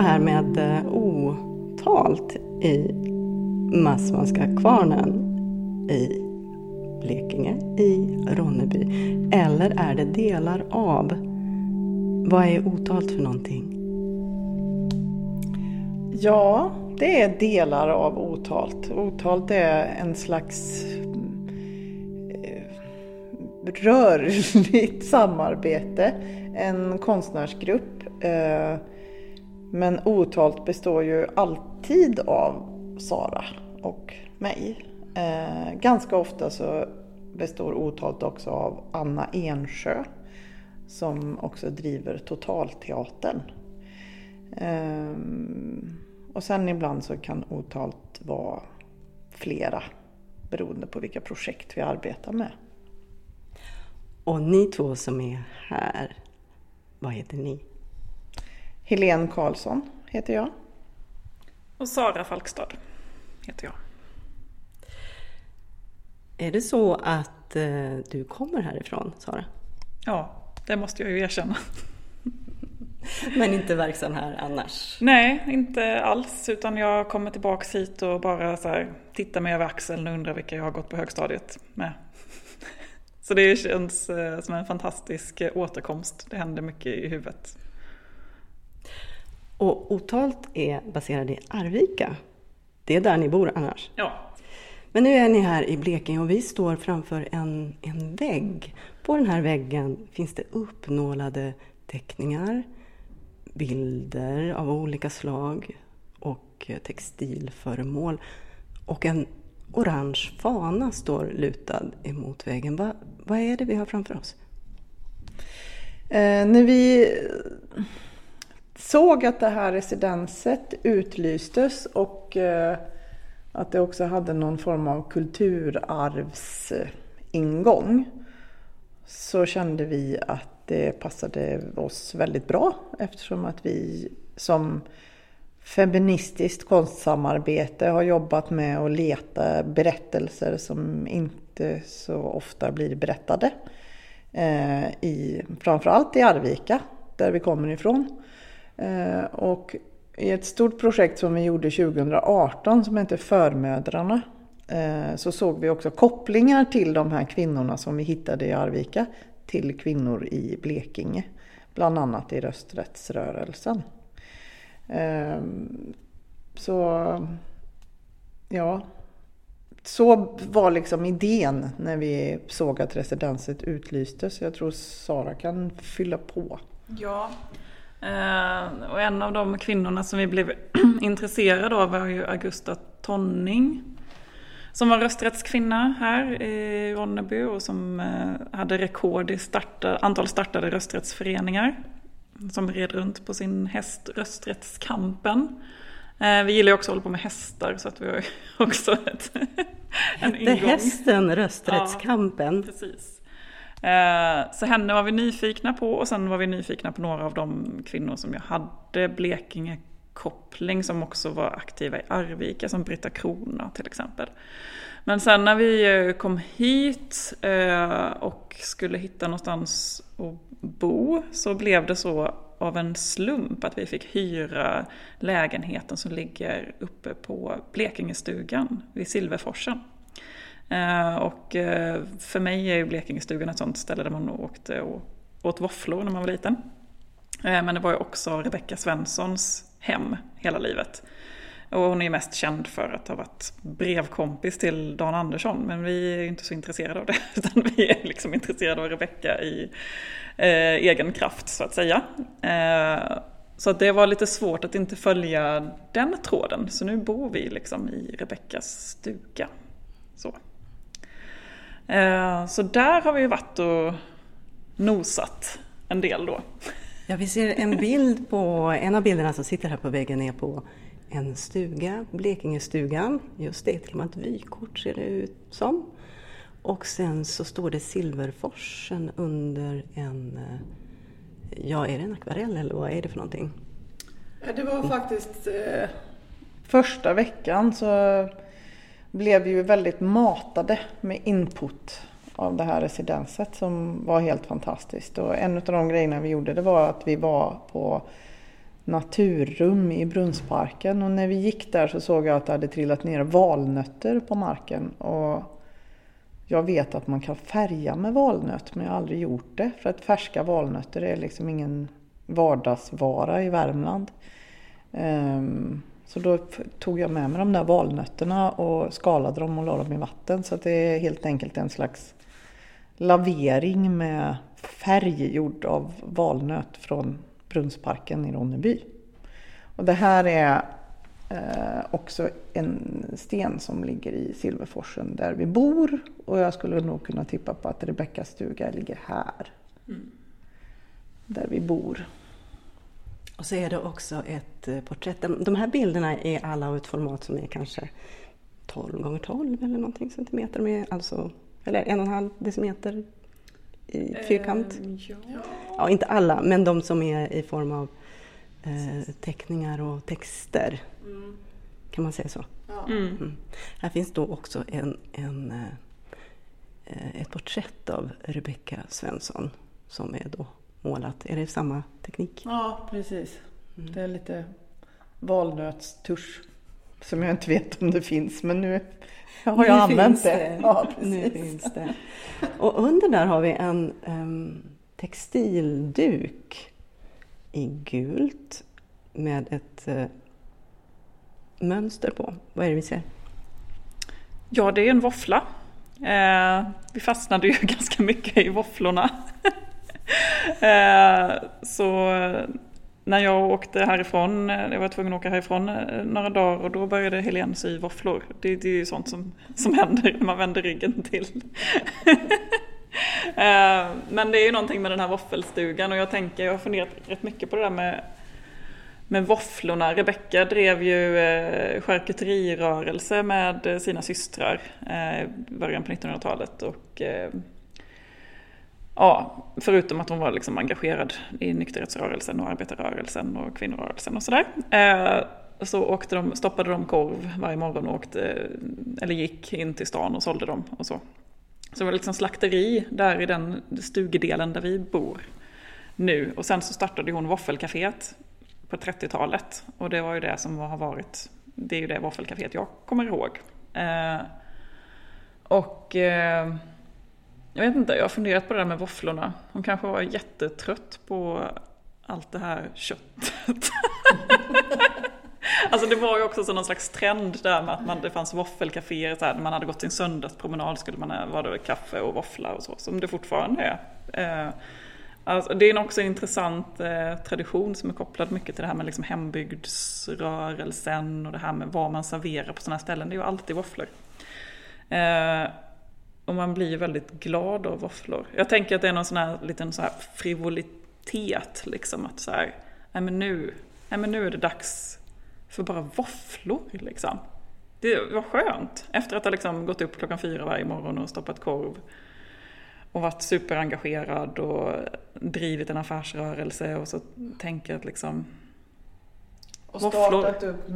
står här med eh, otalt i Massmanska kvarnen i Blekinge, i Ronneby. Eller är det delar av? Vad är otalt för någonting? Ja, det är delar av otalt. Otalt är en slags eh, rörligt samarbete, en konstnärsgrupp. Eh, men otalt består ju alltid av Sara och mig. Eh, ganska ofta så består otalt också av Anna Ensjö som också driver Totalteatern. Eh, och sen ibland så kan otalt vara flera beroende på vilka projekt vi arbetar med. Och ni två som är här, vad heter ni? Helene Karlsson heter jag. Och Sara Falkstad heter jag. Är det så att eh, du kommer härifrån, Sara? Ja, det måste jag ju erkänna. Men inte verksam här annars? Nej, inte alls. Utan jag kommer tillbaks hit och bara så här, tittar mig över axeln och undrar vilka jag har gått på högstadiet med. Så det känns eh, som en fantastisk återkomst. Det händer mycket i huvudet. Och Otalt är baserad i Arvika. Det är där ni bor annars? Ja. Men nu är ni här i Blekinge och vi står framför en, en vägg. På den här väggen finns det uppnålade teckningar, bilder av olika slag och textilföremål. Och en orange fana står lutad emot väggen. Va, vad är det vi har framför oss? Eh, när vi såg att det här residenset utlystes och eh, att det också hade någon form av kulturarvsingång så kände vi att det passade oss väldigt bra eftersom att vi som feministiskt konstsamarbete har jobbat med att leta berättelser som inte så ofta blir berättade. Eh, I, framförallt i Arvika, där vi kommer ifrån. Eh, och i ett stort projekt som vi gjorde 2018 som heter Förmödrarna eh, så såg vi också kopplingar till de här kvinnorna som vi hittade i Arvika till kvinnor i Blekinge. Bland annat i rösträttsrörelsen. Eh, så ja, så var liksom idén när vi såg att residenset utlystes. Jag tror Sara kan fylla på. Ja, och en av de kvinnorna som vi blev intresserade av var ju Augusta Tonning som var rösträttskvinna här i Ronneby och som eh, hade rekord i starta, antal startade rösträttsföreningar. Som red runt på sin häst Rösträttskampen. Eh, vi gillar ju också att hålla på med hästar så att vi har också ett, en ingång. Hette hästen Rösträttskampen? Ja, precis. Eh, så henne var vi nyfikna på och sen var vi nyfikna på några av de kvinnor som jag hade Blekinge koppling som också var aktiva i Arvika, som Britta Krona till exempel. Men sen när vi eh, kom hit eh, och skulle hitta någonstans att bo så blev det så av en slump att vi fick hyra lägenheten som ligger uppe på Blekingestugan vid Silverforsen. Eh, och eh, för mig är ju Blekingestugan ett sånt ställe där man åkte och åt våfflor när man var liten. Eh, men det var ju också Rebecka Svenssons hem hela livet. Och hon är ju mest känd för att ha varit brevkompis till Dan Andersson, men vi är inte så intresserade av det, utan vi är liksom intresserade av Rebecka i eh, egen kraft så att säga. Eh, så att det var lite svårt att inte följa den tråden, så nu bor vi liksom i Rebeckas stuga. Så. Eh, så där har vi varit och nosat en del då. Ja, vi ser en bild på, en av bilderna som sitter här på väggen är på en stuga, Blekingestugan. Just det, ett gammalt vykort ser det ut som. Och sen så står det Silverforsen under en, ja är det en akvarell eller vad är det för någonting? Det var faktiskt eh, första veckan så blev ju väldigt matade med input av det här residenset som var helt fantastiskt. Och en av de grejerna vi gjorde det var att vi var på naturrum i Brunnsparken och när vi gick där så såg jag att det hade trillat ner valnötter på marken. Och jag vet att man kan färga med valnöt men jag har aldrig gjort det för att färska valnötter är liksom ingen vardagsvara i Värmland. Um, så då tog jag med mig de där valnötterna och skalade dem och la dem i vatten. Så det är helt enkelt en slags lavering med färg gjord av valnöt från Brunnsparken i Ronneby. Och det här är eh, också en sten som ligger i Silverforsen där vi bor. Och jag skulle nog kunna tippa på att Rebeckas stuga ligger här. Mm. Där vi bor. Och så är det också ett eh, porträtt. De här bilderna är alla av ett format som är kanske 12 gånger 12 eller någonting centimeter. Med alltså, eller en och en halv decimeter i fyrkant. Eh, ja. ja. inte alla, men de som är i form av eh, teckningar och texter. Mm. Kan man säga så? Ja. Mm. mm. Här finns då också en, en, eh, ett porträtt av Rebecka Svensson som är då målat. Är det samma teknik? Ja, precis. Mm. Det är lite valnötstusch som jag inte vet om det finns, men nu har jag nu använt det. det. Ja, nu finns det. Och under där har vi en um, textilduk i gult med ett uh, mönster på. Vad är det vi ser? Ja, det är en våffla. Eh, vi fastnade ju ganska mycket i våfflorna. Eh, så när jag åkte härifrån, eh, jag var tvungen att åka härifrån eh, några dagar och då började Helene sy våfflor. Det, det är ju sånt som, som händer när man vänder ryggen till. Men det är ju någonting med den här våffelstugan och jag tänker, jag har funderat rätt mycket på det där med, med våfflorna. Rebecka drev ju charkuterirörelse med sina systrar i början på 1900-talet och ja, förutom att hon var liksom engagerad i nykterhetsrörelsen och arbetarrörelsen och kvinnorörelsen och sådär. Eh, så åkte de, stoppade de korv varje morgon och åkte, eh, eller gick in till stan och sålde dem och så. Så det var liksom slakteri där i den stugedelen där vi bor nu. Och sen så startade hon våffelcaféet på 30-talet. Och det var ju det som har varit, det är ju det våffelcaféet jag kommer ihåg. Eh, och eh, jag vet inte, jag har funderat på det där med våfflorna. Hon kanske var jättetrött på allt det här köttet. alltså det var ju också så någon slags trend där med att man, det fanns våffelcaféer. Så här, när man hade gått sin söndagspromenad skulle man ha det kaffe och våffla och så, som det fortfarande är. Eh, alltså, det är också en intressant eh, tradition som är kopplad mycket till det här med liksom hembygdsrörelsen och det här med vad man serverar på sådana här ställen. Det är ju alltid våfflor. Eh, och man blir väldigt glad av våfflor. Jag tänker att det är någon sån här liten så här frivolitet liksom. Att så här, nej men nu, nej men nu är det dags för bara våfflor liksom. Det var skönt. Efter att ha liksom gått upp klockan fyra varje morgon och stoppat korv. Och varit superengagerad och drivit en affärsrörelse och så tänker att liksom och startat upp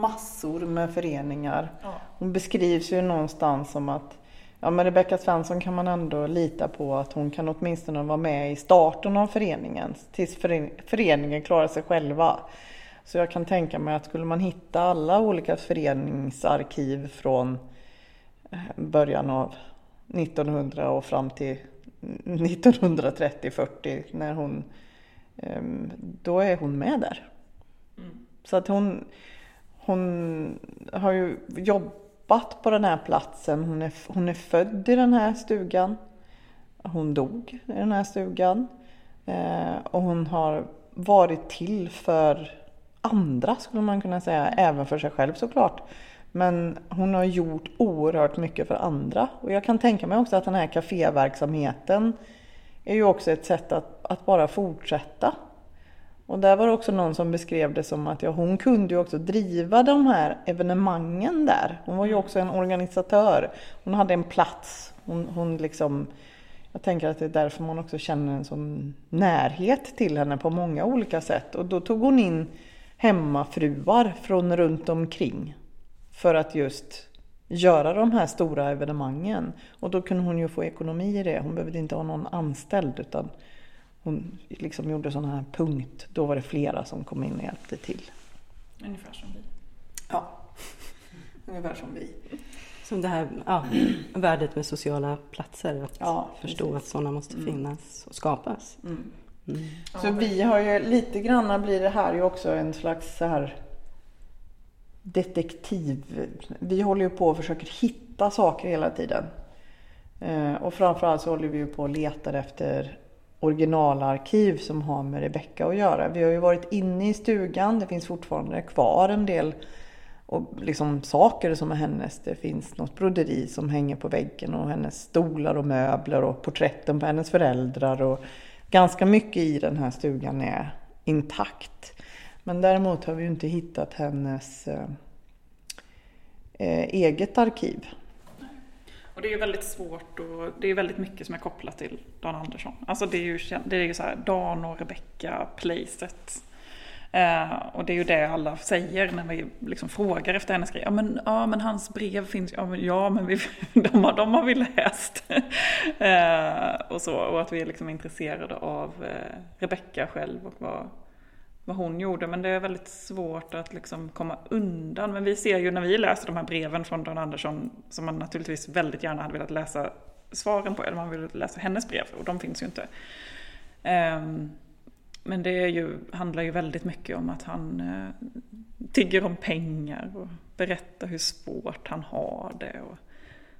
massor med föreningar. Ja. Hon beskrivs ju någonstans som att Ja men Rebecka Svensson kan man ändå lita på att hon kan åtminstone vara med i starten av föreningen tills föreningen klarar sig själva. Så jag kan tänka mig att skulle man hitta alla olika föreningsarkiv från eh, början av 1900 och fram till 1930-40 när hon ehm, då är hon med där. Mm. Så att hon, hon har ju jobbat jobbat på den här platsen. Hon är, hon är född i den här stugan. Hon dog i den här stugan. Eh, och hon har varit till för andra skulle man kunna säga, även för sig själv såklart. Men hon har gjort oerhört mycket för andra. Och jag kan tänka mig också att den här kaféverksamheten är ju också ett sätt att, att bara fortsätta. Och där var det också någon som beskrev det som att ja, hon kunde ju också driva de här evenemangen där. Hon var ju också en organisatör. Hon hade en plats. Hon, hon liksom, jag tänker att det är därför man också känner en sån närhet till henne på många olika sätt. Och då tog hon in hemmafruar från runt omkring för att just göra de här stora evenemangen. Och då kunde hon ju få ekonomi i det. Hon behövde inte ha någon anställd utan hon liksom gjorde sån här punkt. Då var det flera som kom in och hjälpte till. Ungefär som vi. Ja, ungefär som vi. Som det här ja, värdet med sociala platser. Att Ja, förstå precis. att sådana måste finnas och skapas. Mm. Mm. Så vi har ju lite grann blir det här ju också en slags så här detektiv. Vi håller ju på och försöker hitta saker hela tiden. Eh, och framförallt så håller vi ju på och letar efter originalarkiv som har med Rebecka att göra. Vi har ju varit inne i stugan, det finns fortfarande kvar en del och liksom saker som är hennes. Det finns något broderi som hänger på väggen och hennes stolar och möbler och porträtten på hennes föräldrar. Och ganska mycket i den här stugan är intakt. Men däremot har vi ju inte hittat hennes eh, eh, eget arkiv. Och det är ju väldigt svårt och det är väldigt mycket som är kopplat till Dan Andersson. Alltså det är ju, det är ju så här Dan och Rebecca, placet. Eh, och det är ju det alla säger när vi liksom frågar efter hennes grejer. Ja men, ja, men hans brev finns ja men, ja, men vi, de, har, de har vi läst. eh, och så, och att vi är liksom intresserade av eh, Rebecca själv och vad, vad hon gjorde. Men det är väldigt svårt att liksom komma undan. Men vi ser ju när vi läser de här breven från Dan Andersson, som man naturligtvis väldigt gärna hade velat läsa svaren på, eller man vill läsa hennes brev, och de finns ju inte. Ehm, men det är ju, handlar ju väldigt mycket om att han eh, tigger om pengar och berättar hur svårt han har det. Och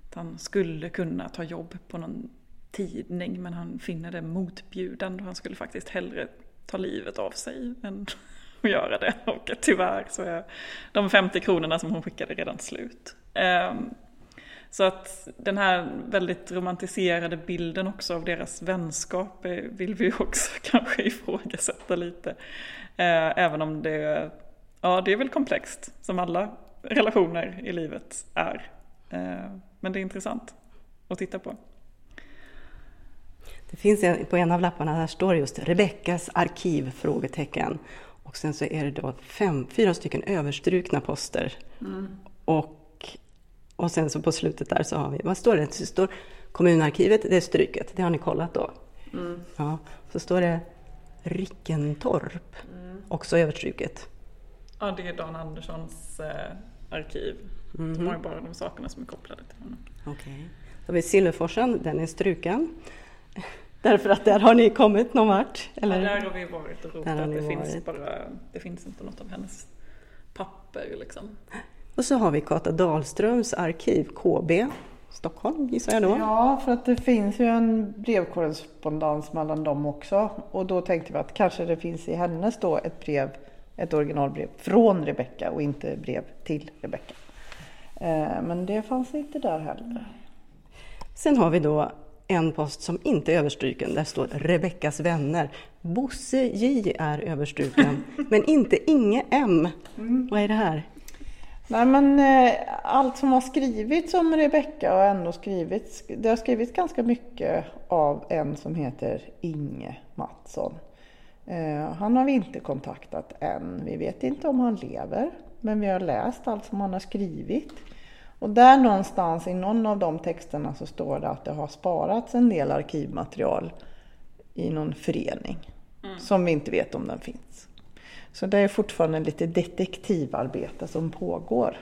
att han skulle kunna ta jobb på någon tidning men han finner det motbjudande och han skulle faktiskt hellre ta livet av sig än att göra det. Och tyvärr så är de 50 kronorna som hon skickade redan slut. Ehm, så att den här väldigt romantiserade bilden också av deras vänskap eh, vill vi också kanske ifrågasätta lite. Eh, även om det, ja det är väl komplext som alla relationer i livet är. Ehm, men det är intressant att titta på. Det finns en, på en av lapparna, här står det just Rebeckas arkiv? frågetecken. Och sen så är det då fem, fyra stycken överstrukna poster. Och, och sen så på slutet där så har vi, vad står det? Det står kommunarkivet, det är stryket, det har ni kollat då? Ja, så står det Rickentorp, också överstruket. Ja, det är Dan Anderssons eh, arkiv. De har ju bara de sakerna som är kopplade till honom. Okej. Då har vi Silverforsen, den är struken. Därför att där har ni kommit någon vart? Eller? Ja, där har vi varit och Där har rotat. ni Det finns, varit. bara, det finns inte något av hennes papper liksom. Och så har vi Kata Dahlströms arkiv, KB, Stockholm gissar jag då. Ja, för att det finns ju en brevkorrespondens mellan dem också. Och då tänkte vi att kanske det finns i hennes då ett brev, ett originalbrev från Rebecka och inte brev till Rebecka. Eh, Men det fanns inte där heller. Sen har vi då en post som inte är överstruken. Där står Rebeckas vänner. Bosse J är överstruken, men inte Inge M. Vad är det här? Nej men eh, allt som har skrivits om Rebecka har ändå skrivits. Det har skrivits ganska mycket av en som heter Inge Mattsson. Eh, han har vi inte kontaktat än. Vi vet inte om han lever. Men vi har läst allt som han har skrivit. Och där någonstans i någon av de texterna så står det att det har sparats en del arkivmaterial i någon förening. Som vi inte vet om den finns. Så det är fortfarande lite detektivarbete som pågår.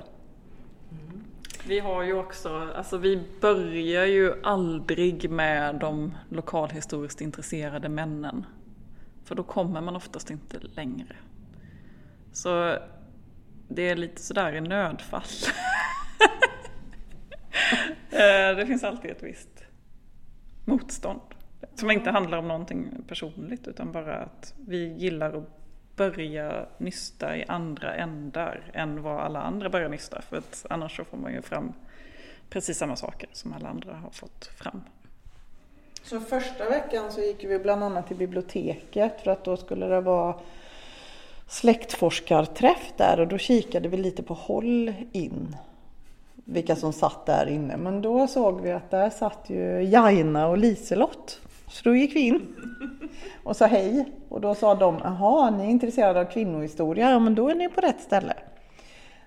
Vi har ju också, alltså vi börjar ju aldrig med de lokalhistoriskt intresserade männen. För då kommer man oftast inte längre. Så det är lite sådär i nödfall. Eh, det finns alltid ett visst motstånd. Som inte handlar om någonting personligt utan bara att vi gillar att börja nysta i andra ändar än vad alla andra börjar nysta. För att annars så får man ju fram precis samma saker som alla andra har fått fram. Så första veckan så gick vi bland annat till biblioteket för att då skulle det vara släktforskarträff där och då kikade vi lite på håll in. Vilka som satt där inne. Men då såg vi att där satt ju Jaina och Liselott. Så då gick vi in och sa hej. Och då sa de, jaha, ni är intresserade av kvinnohistoria? Ja, men då är ni på rätt ställe.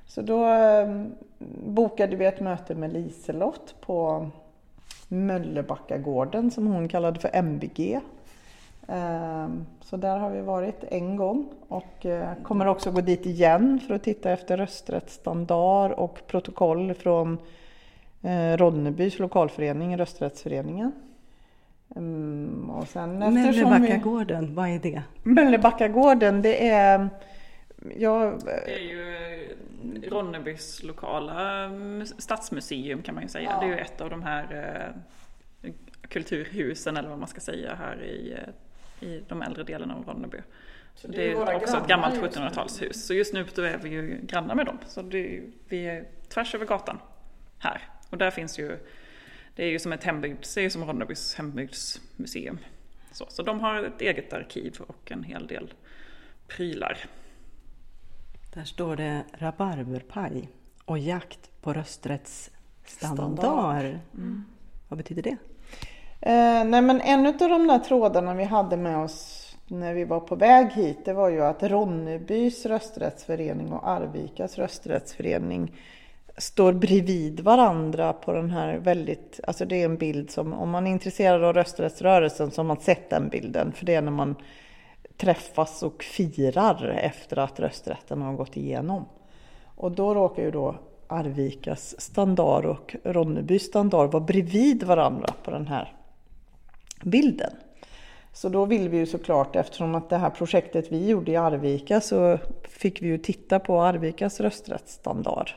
Så då eh, bokade vi ett möte med Liselott på Möllebackagården som hon kallade för MBG. Ehm, så där har vi varit en gång och eh, kommer också gå dit igen för att titta efter rösträttsstandard och protokoll från eh, Ronnebys lokalförening, rösträttsföreningen. Ehm, och sen Möllebackagården, vi... vad är det? Möllebackagården, det är... Ja, det är ju Ronnebys lokala stadsmuseum kan man ju säga. Ja. Det är ju ett av de här eh, kulturhusen eller vad man ska säga här i i de äldre delarna av Ronneby. Så det, är, det är också ett gammalt 1700-talshus. Så just nu då är vi ju grannar med dem. Så det, vi är tvärs över gatan här. Och där finns ju, det är ju som ett hembygds, det är som Ronnebys hembygdsmuseum. Så, så de har ett eget arkiv och en hel del prylar. Där står det rabarberpaj och jakt på rösträttsstandard. Mm. Vad betyder det? Eh, nej men en av de där trådarna vi hade med oss när vi var på väg hit, det var ju att Ronnebys rösträttsförening och Arvikas rösträttsförening står bredvid varandra på den här väldigt, alltså det är en bild som, om man är intresserad av rösträttsrörelsen så har man sett den bilden, för det är när man träffas och firar efter att rösträtten har gått igenom. Och då råkar ju då Arvikas standard och Ronnebys standard vara bredvid varandra på den här bilden. Så då vill vi ju såklart, eftersom att det här projektet vi gjorde i Arvika så fick vi ju titta på Arvikas rösträttsstandard.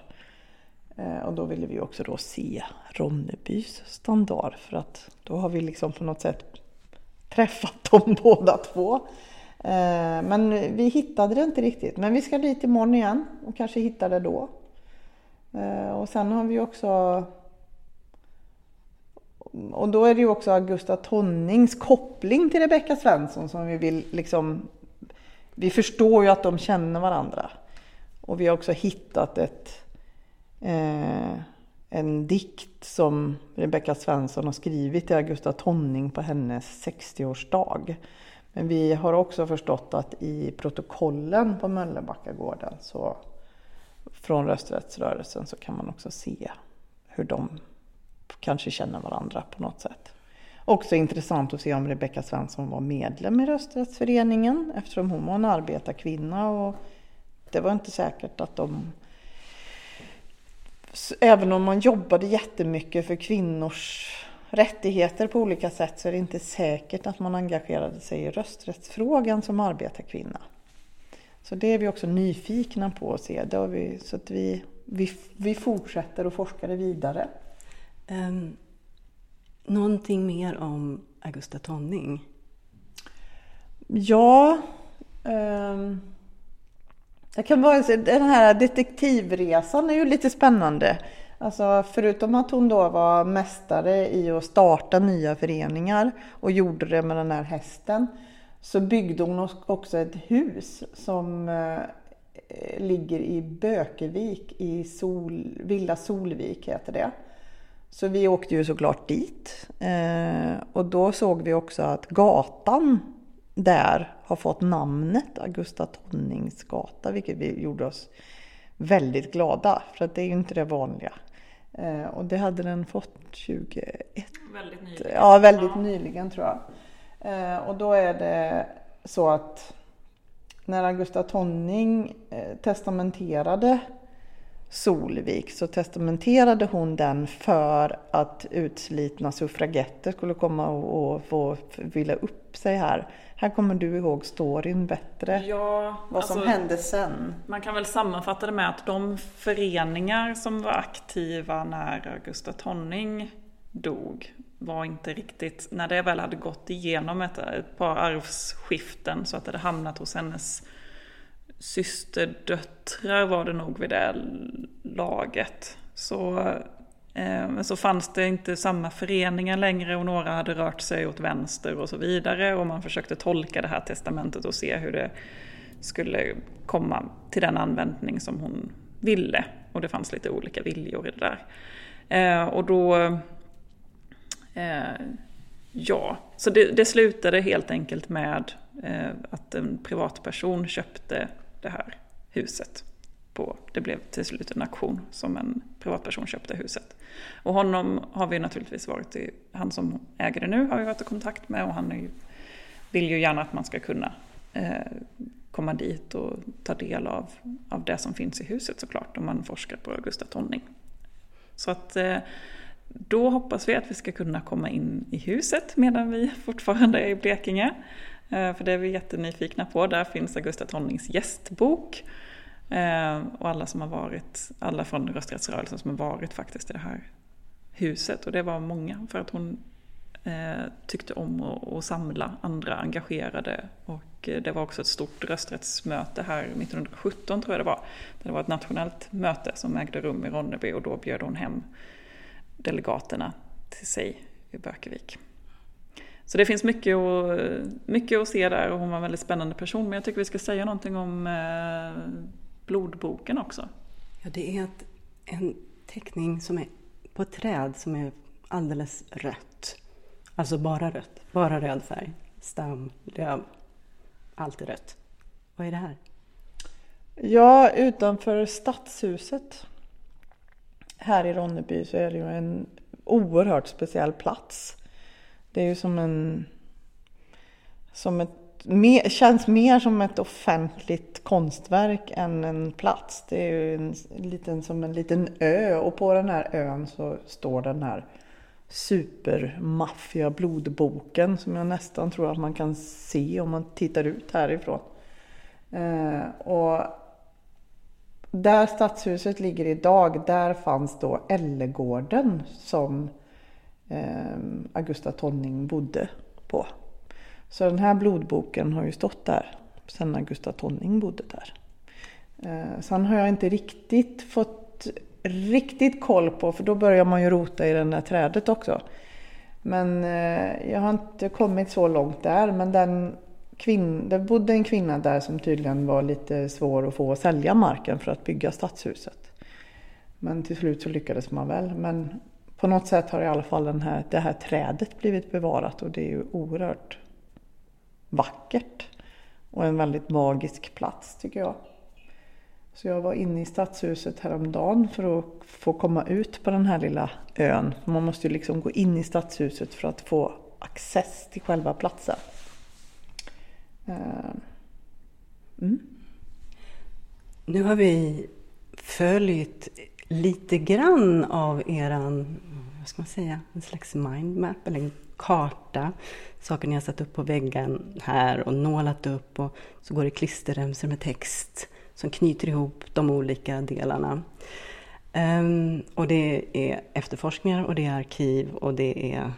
Eh, och då ville vi också då se Ronnebys standard för att då har vi liksom på något sätt träffat dem båda två. Eh, men vi hittade det inte riktigt. Men vi ska dit imorgon igen och kanske hittar det då. Eh, och sen har vi också och då är det ju också Augusta Tonnings koppling till Rebecka Svensson som vi vill liksom... Vi förstår ju att de känner varandra. Och vi har också hittat ett, eh, en dikt som Rebecka Svensson har skrivit till Augusta Tonning på hennes 60-årsdag. Men vi har också förstått att i protokollen på Möllebackagården så från rösträttsrörelsen så kan man också se hur de kanske känner varandra på något sätt. Också intressant att se om Rebecka Svensson var medlem i rösträttsföreningen eftersom hon var en arbetarkvinna och det var inte säkert att de Även om man jobbade jättemycket för kvinnors rättigheter på olika sätt så är det inte säkert att man engagerade sig i rösträttsfrågan som arbetarkvinna. Så det är vi också nyfikna på att se. Det vi, så att vi, vi, vi fortsätter och forskar vidare. Um, någonting mer om Augusta Tonning? Ja, um, jag kan bara säga den här detektivresan är ju lite spännande. Alltså förutom att hon då var mästare i att starta nya föreningar och gjorde det med den här hästen så byggde hon också ett hus som eh, ligger i Bökevik i Sol, Villa Solvik heter det. Så vi åkte ju såklart dit. Eh, och då såg vi också att gatan där har fått namnet Augusta Tonnings gata, vilket vi gjorde oss väldigt glada, för att det är ju inte det vanliga. Eh, och det hade den fått 2021. Väldigt nyligen. Ja, väldigt ja. nyligen tror jag. Eh, och då är det så att när Augusta Tonning testamenterade Solvik så testamenterade hon den för att utslitna suffragetter skulle komma och, och få vila upp sig här. Här kommer du ihåg storyn bättre. Ja, vad som alltså, hände sen. Man kan väl sammanfatta det med att de föreningar som var aktiva när Augusta Tonning dog var inte riktigt, när det väl hade gått igenom ett, ett par arvsskiften så att det hade hamnat hos hennes systerdöttrar var det nog vid det laget. Så, eh, så fanns det inte samma föreningar längre och några hade rört sig åt vänster och så vidare. Och man försökte tolka det här testamentet och se hur det skulle komma till den användning som hon ville. Och det fanns lite olika viljor i det där. Eh, och då... Eh, ja, så det, det slutade helt enkelt med eh, att en privatperson köpte det här huset. På, det blev till slut en auktion som en privatperson köpte huset. Och honom har vi naturligtvis varit i, han som äger det nu har vi varit i kontakt med och han är ju vill ju gärna att man ska kunna eh, komma dit och ta del av, av det som finns i huset såklart, om man forskar på Augusta Tonning. Så att eh, då hoppas vi att vi ska kunna komma in i huset medan vi fortfarande är i Blekinge. Eh, för det är vi jättenyfikna på. Där finns Augusta Tonnings gästbok. Eh, och alla som har varit, alla från rösträttsrörelsen som har varit faktiskt i det här huset. Och det var många för att hon eh, tyckte om att, att samla andra engagerade. Och det var också ett stort rösträttsmöte här 1917 tror jag det var. Det var ett nationellt möte som ägde rum i Ronneby och då bjöd hon hem delegaterna till sig i Bökevik. Så det finns mycket att, mycket att se där och hon var en väldigt spännande person. Men jag tycker vi ska säga någonting om eh, blodboken också. Ja, det är ett, en teckning som är på ett träd som är alldeles rött. Alltså bara rött, bara röd färg. Stam, löv, allt är rött. Vad är det här? Ja, utanför stadshuset här i Ronneby så är det ju en oerhört speciell plats. Det är ju som en... Som ett, mer, känns mer som ett offentligt konstverk än en plats. Det är ju en, liten, som en liten ö och på den här ön så står den här supermaffia blodboken som jag nästan tror att man kan se om man tittar ut härifrån. Eh, och där stadshuset ligger idag, där fanns då Ellegården som eh, Augusta Tonning bodde på. Så den här blodboken har ju stått där sedan Augusta Tonning bodde där. Eh, sen har jag inte riktigt fått riktigt koll på, för då börjar man ju rota i det där trädet också. Men eh, jag har inte kommit så långt där, men den kvinn, det bodde en kvinna där som tydligen var lite svår att få att sälja marken för att bygga stadshuset. Men till slut så lyckades man väl. Men på något sätt har i alla fall den här, det här trädet blivit bevarat och det är ju oerhört vackert. Och en väldigt magisk plats tycker jag. Så jag var inne i stadshuset häromdagen för att få komma ut på den här lilla ön. Man måste ju liksom gå in i stadshuset för att få access till själva platsen. Eh, mm. Nu har vi följt lite grann av eran, vad ska man säga, en slags mindmap eller en karta. Saker ni har satt upp på väggen här och nålat upp och så går det klisterremsor med text som knyter ihop de olika delarna. Um, och det är efterforskningar och det är arkiv och det är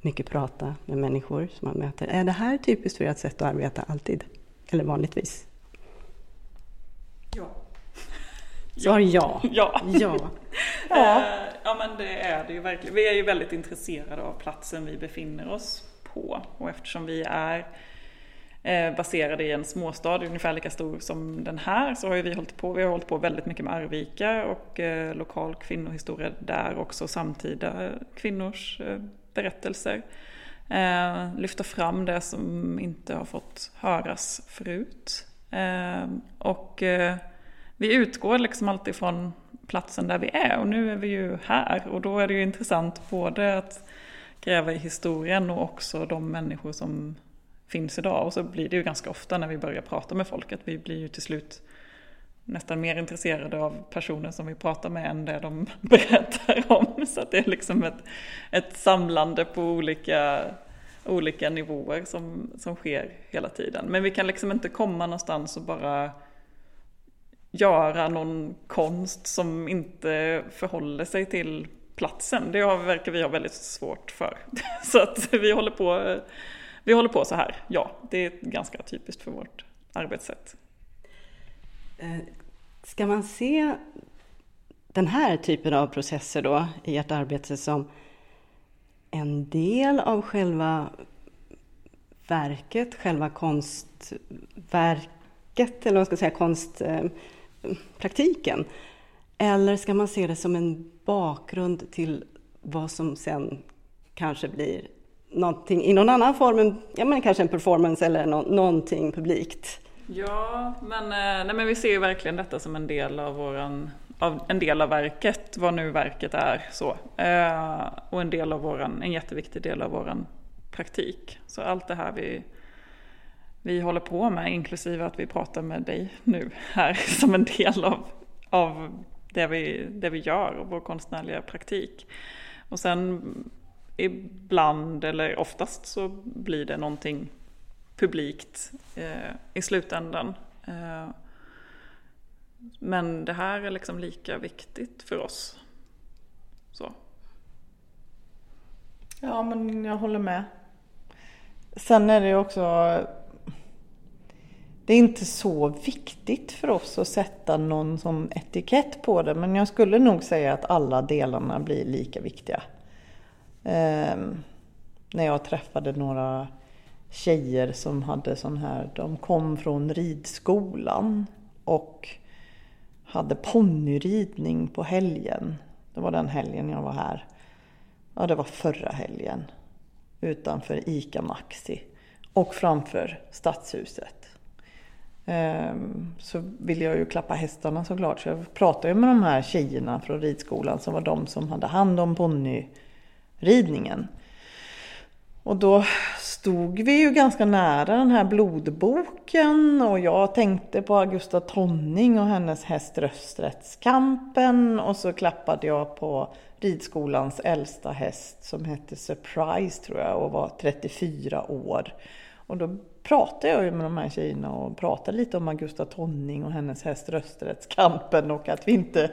mycket prata med människor som man möter. Är det här typiskt för ert sätt att arbeta alltid? Eller vanligtvis? Ja. Svar ja. Ja. ja. ja. Eh, ja men det är det ju verkligen. Vi är ju väldigt intresserade av platsen vi befinner oss på. Och eftersom vi är eh, baserade i en småstad ungefär lika stor som den här så har vi hållit på, vi har hållit på väldigt mycket med Arvika och eh, lokal kvinnohistoria där också samtida kvinnors berättelser. Lyfta fram det som inte har fått höras förut. Och vi utgår liksom alltid från platsen där vi är och nu är vi ju här och då är det ju intressant både att gräva i historien och också de människor som finns idag. Och så blir det ju ganska ofta när vi börjar prata med folk att vi blir ju till slut nästan mer intresserade av personer som vi pratar med än det de berättar om. Så att det är liksom ett, ett samlande på olika, olika nivåer som, som sker hela tiden. Men vi kan liksom inte komma någonstans och bara göra någon konst som inte förhåller sig till platsen. Det verkar vi ha väldigt svårt för. Så att vi håller på, vi håller på så här, ja. Det är ganska typiskt för vårt arbetssätt. Eh, ska man se den här typen av processer då i ert arbete som en del av själva verket, själva konstverket, eller vad ska jag säga, eh, praktiken? Eller ska man se det som en bakgrund till vad som sen kanske blir någonting i någon annan form, ja men kanske en performance eller no någonting publikt? Ja, men, eh, nej, men vi ser ju verkligen detta som en del av våran av, en del av verket, vad nu verket är. så. Eh, och en, del av våran, en jätteviktig del av vår praktik. Så allt det här vi, vi håller på med, inklusive att vi pratar med dig nu här som en del av, av det, vi, det vi gör och vår konstnärliga praktik. Och sen ibland, eller oftast, så blir det någonting publikt eh, i slutändan. Eh, men det här är liksom lika viktigt för oss. Så. Ja, men jag håller med. Sen är det också... Det är inte så viktigt för oss att sätta någon som etikett på det, men jag skulle nog säga att alla delarna blir lika viktiga. Eh, när jag träffade några tjejer som hade sån här, de kom från ridskolan och hade ponnyridning på helgen. Det var den helgen jag var här. Ja, det var förra helgen. Utanför ICA Maxi. Och framför Stadshuset. Ehm, så ville jag ju klappa hästarna såklart. Så jag pratade med de här tjejerna från ridskolan som var de som hade hand om ponnyridningen. Och då stod vi ju ganska nära den här blodboken och jag tänkte på Augusta Tonning och hennes häst Rösträttskampen och så klappade jag på ridskolans äldsta häst som hette Surprise tror jag och var 34 år. Och då pratade jag ju med de här tjejerna och pratade lite om Augusta Tonning och hennes häst Rösträttskampen och att vi inte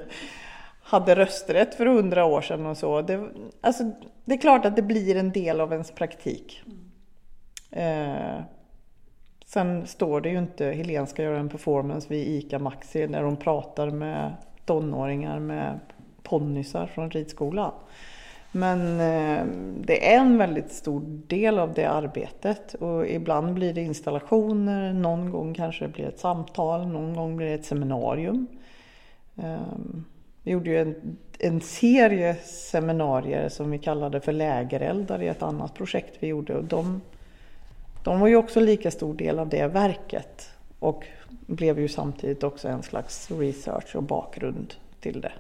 hade rösträtt för hundra år sedan och så. Det, alltså, det är klart att det blir en del av ens praktik. Eh, sen står det ju inte, Helene ska göra en performance vid ICA Maxi när hon pratar med tonåringar med ponnysar från ridskolan. Men eh, det är en väldigt stor del av det arbetet och ibland blir det installationer, någon gång kanske det blir ett samtal, någon gång blir det ett seminarium. Ehm, vi gjorde ju en, en serie seminarier som vi kallade för lägereldar i ett annat projekt vi gjorde och de, de var ju också lika stor del av det verket och blev ju samtidigt också en slags research och bakgrund till det.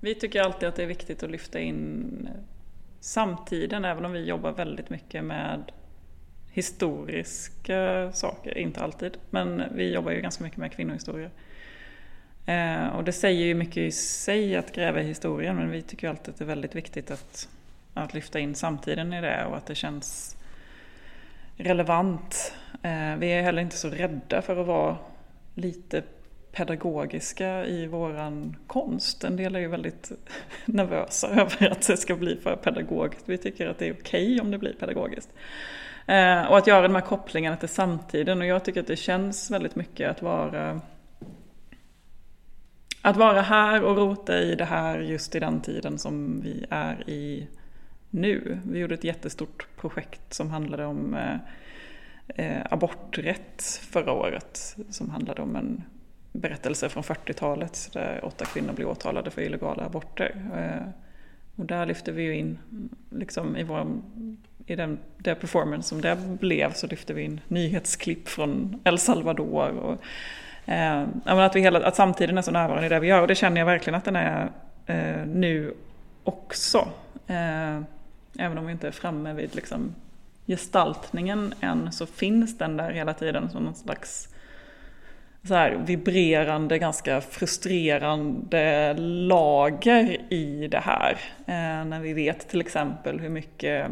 Vi tycker alltid att det är viktigt att lyfta in samtiden, även om vi jobbar väldigt mycket med historiska saker, inte alltid, men vi jobbar ju ganska mycket med kvinnohistorier. Eh, och det säger ju mycket i sig att gräva i historien, men vi tycker alltid att det är väldigt viktigt att, att lyfta in samtiden i det och att det känns relevant. Eh, vi är heller inte så rädda för att vara lite pedagogiska i våran konst. En del är ju väldigt nervösa över att det ska bli för pedagogiskt. Vi tycker att det är okej okay om det blir pedagogiskt. Eh, och att göra de här kopplingarna till samtiden och jag tycker att det känns väldigt mycket att vara att vara här och rota i det här just i den tiden som vi är i nu. Vi gjorde ett jättestort projekt som handlade om eh, eh aborträtt förra året. Som handlade om en berättelser från 40-talet där åtta kvinnor blev åtalade för illegala aborter. Eh, och där lyfte vi ju in, liksom i, vår, i den, det performance som det blev, så lyfte vi in nyhetsklipp från El Salvador. Och, eh, att, vi hela, att samtiden är så närvarande i det vi gör och det känner jag verkligen att den är eh, nu också. Eh, även om vi inte är framme vid liksom, gestaltningen än så finns den där hela tiden som någon slags så här vibrerande, ganska frustrerande lager i det här. Eh, när vi vet till exempel hur mycket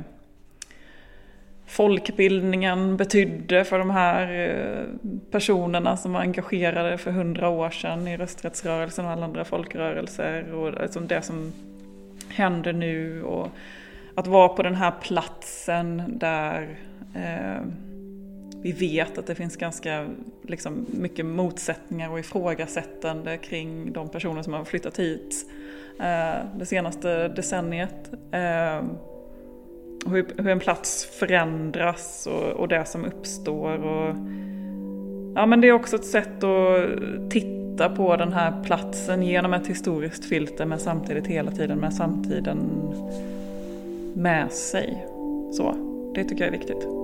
folkbildningen betydde för de här eh, personerna som var engagerade för hundra år sedan i rösträttsrörelsen och alla andra folkrörelser och liksom det som händer nu och att vara på den här platsen där eh, vi vet att det finns ganska liksom, mycket motsättningar och ifrågasättande kring de personer som har flyttat hit eh, det senaste decenniet. Eh, hur, hur, en plats förändras och, och, det som uppstår. Och, ja, men det är också ett sätt att titta på den här platsen genom ett historiskt filter men samtidigt hela tiden med samtiden med sig. Så, det tycker jag är viktigt.